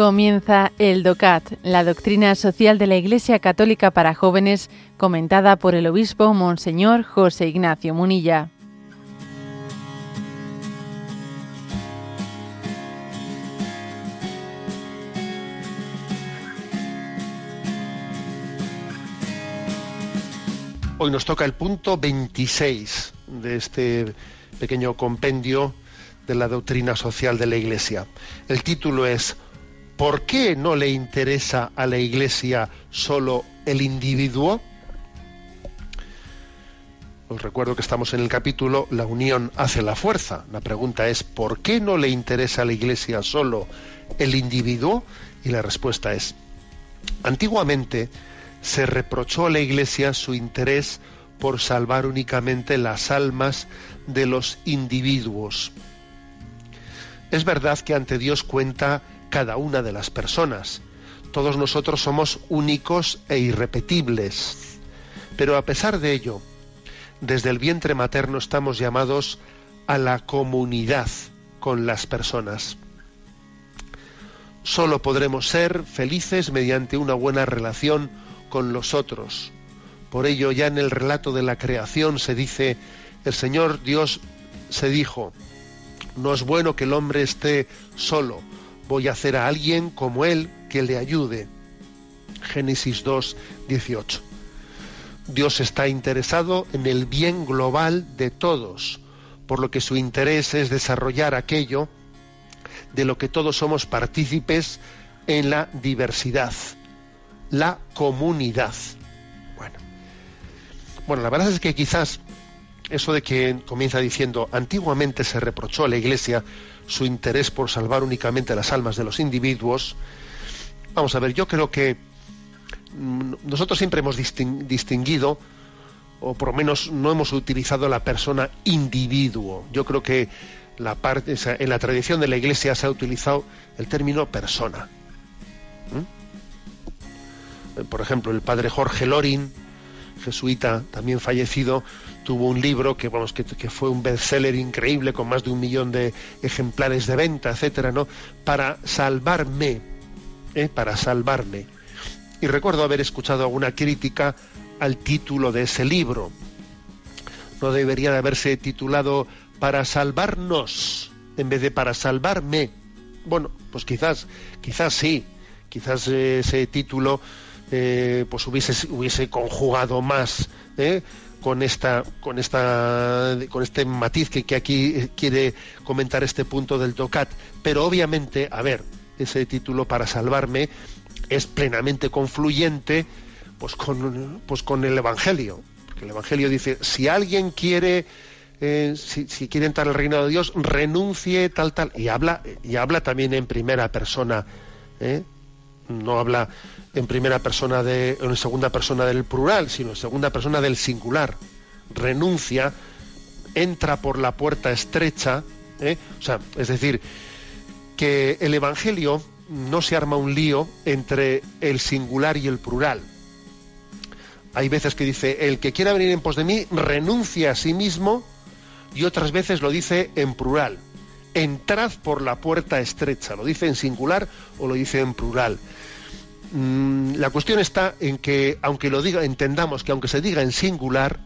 Comienza el DOCAT, la doctrina social de la Iglesia Católica para jóvenes, comentada por el obispo Monseñor José Ignacio Munilla. Hoy nos toca el punto 26 de este pequeño compendio de la doctrina social de la Iglesia. El título es ¿Por qué no le interesa a la Iglesia solo el individuo? Os recuerdo que estamos en el capítulo La unión hace la fuerza. La pregunta es ¿por qué no le interesa a la Iglesia solo el individuo? Y la respuesta es antiguamente se reprochó a la Iglesia su interés por salvar únicamente las almas de los individuos. Es verdad que ante Dios cuenta cada una de las personas. Todos nosotros somos únicos e irrepetibles. Pero a pesar de ello, desde el vientre materno estamos llamados a la comunidad con las personas. Solo podremos ser felices mediante una buena relación con los otros. Por ello ya en el relato de la creación se dice, el Señor Dios se dijo, no es bueno que el hombre esté solo, voy a hacer a alguien como él que le ayude. Génesis 2, 18. Dios está interesado en el bien global de todos, por lo que su interés es desarrollar aquello de lo que todos somos partícipes en la diversidad la comunidad. Bueno, bueno, la verdad es que quizás eso de que comienza diciendo antiguamente se reprochó a la Iglesia su interés por salvar únicamente las almas de los individuos. Vamos a ver, yo creo que mm, nosotros siempre hemos distinguido, o por lo menos no hemos utilizado la persona individuo. Yo creo que la parte, en la tradición de la Iglesia se ha utilizado el término persona. Eh, por ejemplo, el padre Jorge Lorin, jesuita también fallecido, tuvo un libro que, vamos, que, fue un bestseller increíble con más de un millón de ejemplares de venta, etcétera, ¿no? Para salvarme, ¿eh? para salvarme. Y recuerdo haber escuchado alguna crítica al título de ese libro. No debería de haberse titulado Para salvarnos en vez de Para salvarme. Bueno, pues quizás, quizás sí, quizás ese título eh, pues hubiese, hubiese conjugado más ¿eh? Con esta con esta con este matiz que, que, aquí quiere comentar este punto del tocat. Pero obviamente a ver ese título para salvarme es plenamente confluyente pues con pues con el evangelio. El evangelio dice si alguien quiere eh, si, si, quiere entrar al reino de Dios renuncie tal tal. Y habla y habla también en primera persona ¿eh? No habla en primera persona de, en segunda persona del plural, sino en segunda persona del singular. Renuncia, entra por la puerta estrecha, ¿eh? o sea, es decir, que el Evangelio no se arma un lío entre el singular y el plural. Hay veces que dice, el que quiera venir en pos de mí, renuncia a sí mismo, y otras veces lo dice en plural. Entrad por la puerta estrecha, lo dice en singular o lo dice en plural. Mm, la cuestión está en que, aunque lo diga, entendamos que aunque se diga en singular,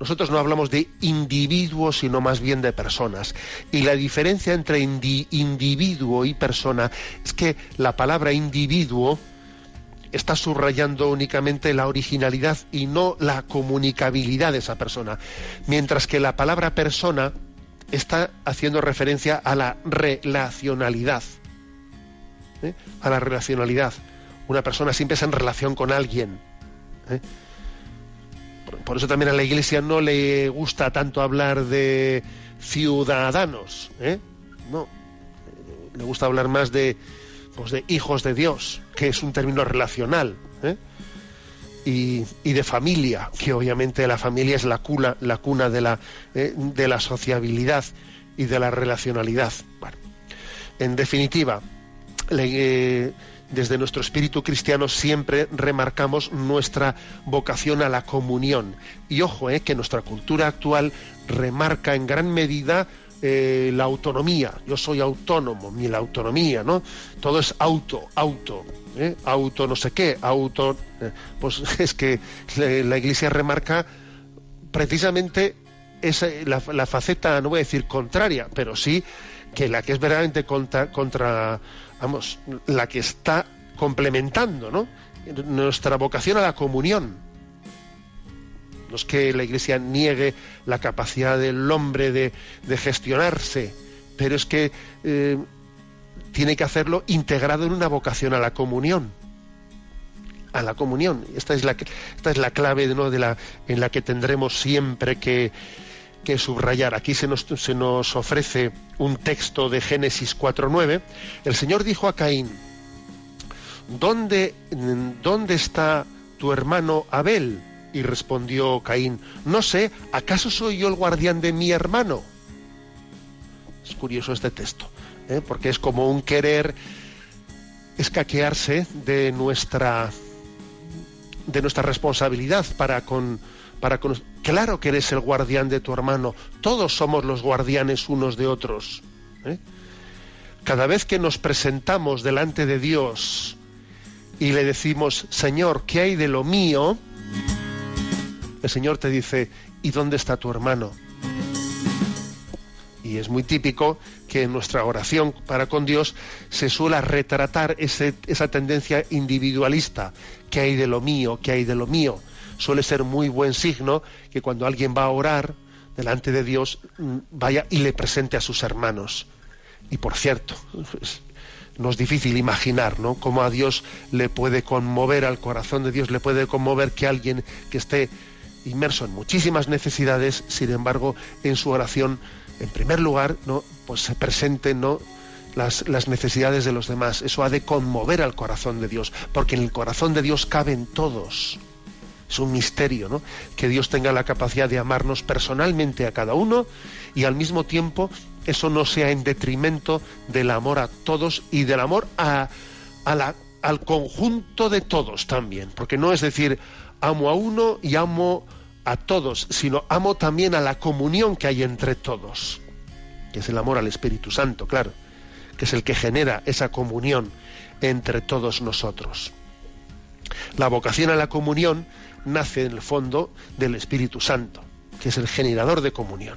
nosotros no hablamos de individuos, sino más bien de personas. Y la diferencia entre individuo y persona es que la palabra individuo está subrayando únicamente la originalidad y no la comunicabilidad de esa persona. Mientras que la palabra persona está haciendo referencia a la relacionalidad. ¿eh? A la relacionalidad una persona siempre es en relación con alguien. ¿eh? Por, eso también a la Iglesia no le gusta tanto hablar de ciudadanos. ¿eh? No, le gusta hablar más de, pues de hijos de Dios, que es un término relacional. ¿Eh? Y, de familia, que obviamente la familia es la cuna, la cuna de, la, de la sociabilidad y de la relacionalidad. en definitiva, le, desde nuestro espíritu cristiano siempre remarcamos nuestra vocación a la comunión. Y ojo, eh, que nuestra cultura actual remarca en gran medida eh, la autonomía. Yo soy autónomo, mi la autonomía, ¿no? Todo es auto, auto, ¿eh? auto no sé qué, auto. Eh, pues es que la Iglesia remarca precisamente esa, la, faceta, no voy a decir contraria, pero sí que la que es verdaderamente contra, contra vamos, la que está complementando, ¿no? Nuestra vocación a la comunión no es que la Iglesia niegue la capacidad del hombre de, gestionarse, pero es que eh, tiene que hacerlo integrado en una vocación a la comunión. A la comunión. Esta es la, clave de la, en la que tendremos siempre que, subrayar. Aquí se nos, ofrece un texto de Génesis 4.9. El Señor dijo a Caín, ¿dónde, ¿dónde está tu hermano Abel? Y respondió Caín, no sé, ¿acaso soy yo el guardián de mi hermano? Es curioso este texto, ¿eh? porque es como un querer escaquearse de nuestra de nuestra responsabilidad para con para con claro que eres el guardián de tu hermano todos somos los guardianes unos de otros ¿eh? cada vez que nos presentamos delante de Dios y le decimos Señor qué hay de lo mío el Señor te dice, ¿y dónde está tu hermano? Y es muy típico que en nuestra oración para con Dios se suele retratar esa tendencia individualista, que hay de lo mío, que hay de lo mío. Suele ser muy buen signo que cuando alguien va a orar delante de Dios mm, vaya y le presente a sus hermanos. Y por cierto, no es difícil imaginar, ¿no? Cómo a Dios le puede conmover, al corazón de Dios le puede conmover que alguien que esté inmerso en muchísimas necesidades, sin embargo, en su oración, en primer lugar, ¿no? pues se presenten ¿no? las, necesidades de los demás. Eso ha de conmover al corazón de Dios, porque en el corazón de Dios caben todos. Es un misterio, ¿no? Que Dios tenga la capacidad de amarnos personalmente a cada uno y al mismo tiempo eso no sea en detrimento del amor a todos y del amor a, al conjunto de todos también. Porque no es decir, amo a uno y amo a todos, sino amo también a la comunión que hay entre todos, que es el amor al Espíritu Santo, claro, que es el que genera esa comunión entre todos nosotros. La vocación a la comunión nace en el fondo del Espíritu Santo, que es el generador de comunión.